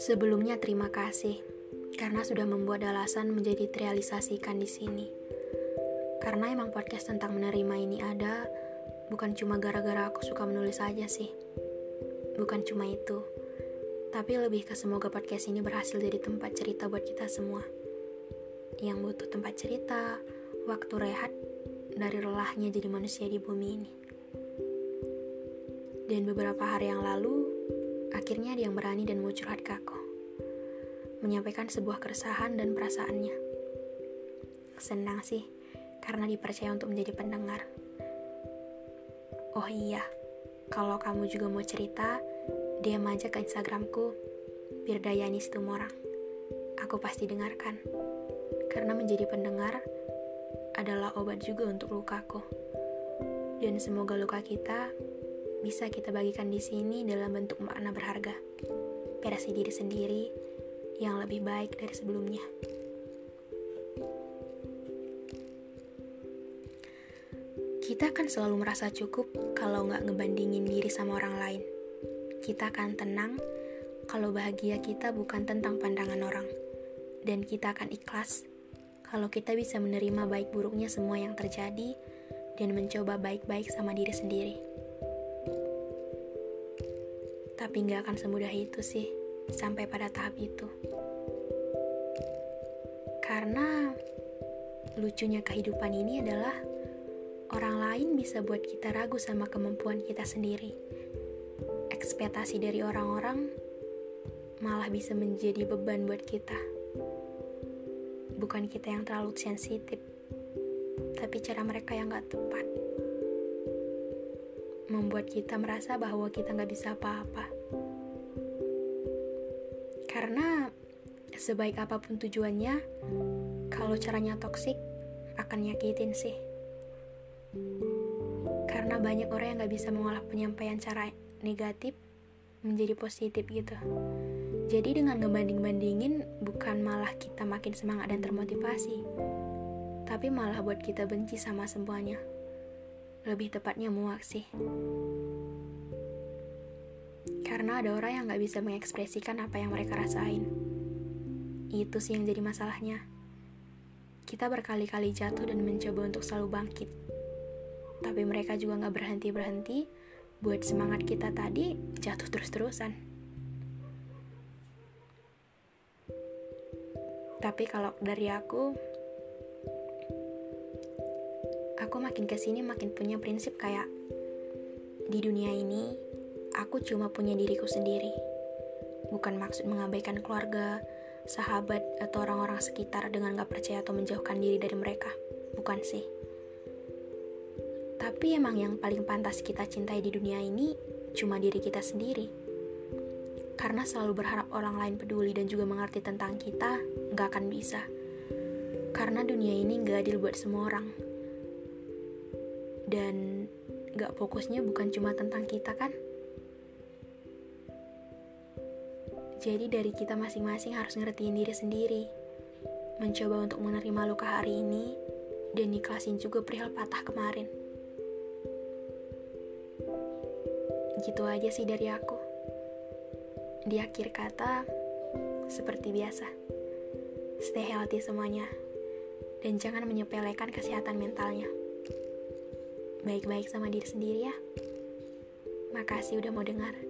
Sebelumnya terima kasih karena sudah membuat alasan menjadi terrealisasikan di sini. Karena emang podcast tentang menerima ini ada bukan cuma gara-gara aku suka menulis aja sih. Bukan cuma itu. Tapi lebih ke semoga podcast ini berhasil jadi tempat cerita buat kita semua. Yang butuh tempat cerita, waktu rehat dari lelahnya jadi manusia di bumi ini. Dan beberapa hari yang lalu, Akhirnya dia berani dan mau curhat ke aku. Menyampaikan sebuah keresahan dan perasaannya. Senang sih, karena dipercaya untuk menjadi pendengar. Oh iya, kalau kamu juga mau cerita, DM aja ke Instagramku, Birdayani Situmorang. Aku pasti dengarkan. Karena menjadi pendengar adalah obat juga untuk lukaku. Dan semoga luka kita bisa kita bagikan di sini dalam bentuk makna berharga, versi diri sendiri yang lebih baik dari sebelumnya. Kita akan selalu merasa cukup kalau nggak ngebandingin diri sama orang lain. Kita akan tenang kalau bahagia kita bukan tentang pandangan orang. Dan kita akan ikhlas kalau kita bisa menerima baik buruknya semua yang terjadi dan mencoba baik-baik sama diri sendiri. Tapi nggak akan semudah itu sih, sampai pada tahap itu. Karena lucunya kehidupan ini adalah orang lain bisa buat kita ragu sama kemampuan kita sendiri. Ekspektasi dari orang-orang malah bisa menjadi beban buat kita. Bukan kita yang terlalu sensitif, tapi cara mereka yang gak tepat membuat kita merasa bahwa kita nggak bisa apa-apa. Karena sebaik apa pun tujuannya, kalau caranya toksik akan nyakitin sih. Karena banyak orang yang nggak bisa mengolah penyampaian cara negatif menjadi positif gitu. Jadi dengan ngebanding-bandingin bukan malah kita makin semangat dan termotivasi, tapi malah buat kita benci sama semuanya lebih tepatnya muak sih. Karena ada orang yang gak bisa mengekspresikan apa yang mereka rasain. Itu sih yang jadi masalahnya. Kita berkali-kali jatuh dan mencoba untuk selalu bangkit. Tapi mereka juga gak berhenti-berhenti buat semangat kita tadi jatuh terus-terusan. Tapi kalau dari aku, aku makin ke sini makin punya prinsip kayak di dunia ini aku cuma punya diriku sendiri. Bukan maksud mengabaikan keluarga, sahabat, atau orang-orang sekitar dengan gak percaya atau menjauhkan diri dari mereka. Bukan sih. Tapi emang yang paling pantas kita cintai di dunia ini cuma diri kita sendiri. Karena selalu berharap orang lain peduli dan juga mengerti tentang kita, gak akan bisa. Karena dunia ini gak adil buat semua orang dan gak fokusnya bukan cuma tentang kita kan? Jadi dari kita masing-masing harus ngertiin diri sendiri. Mencoba untuk menerima luka hari ini dan ikhlasin juga perihal patah kemarin. Gitu aja sih dari aku. Di akhir kata seperti biasa stay healthy semuanya. Dan jangan menyepelekan kesehatan mentalnya baik-baik sama diri sendiri ya. Makasih udah mau dengar.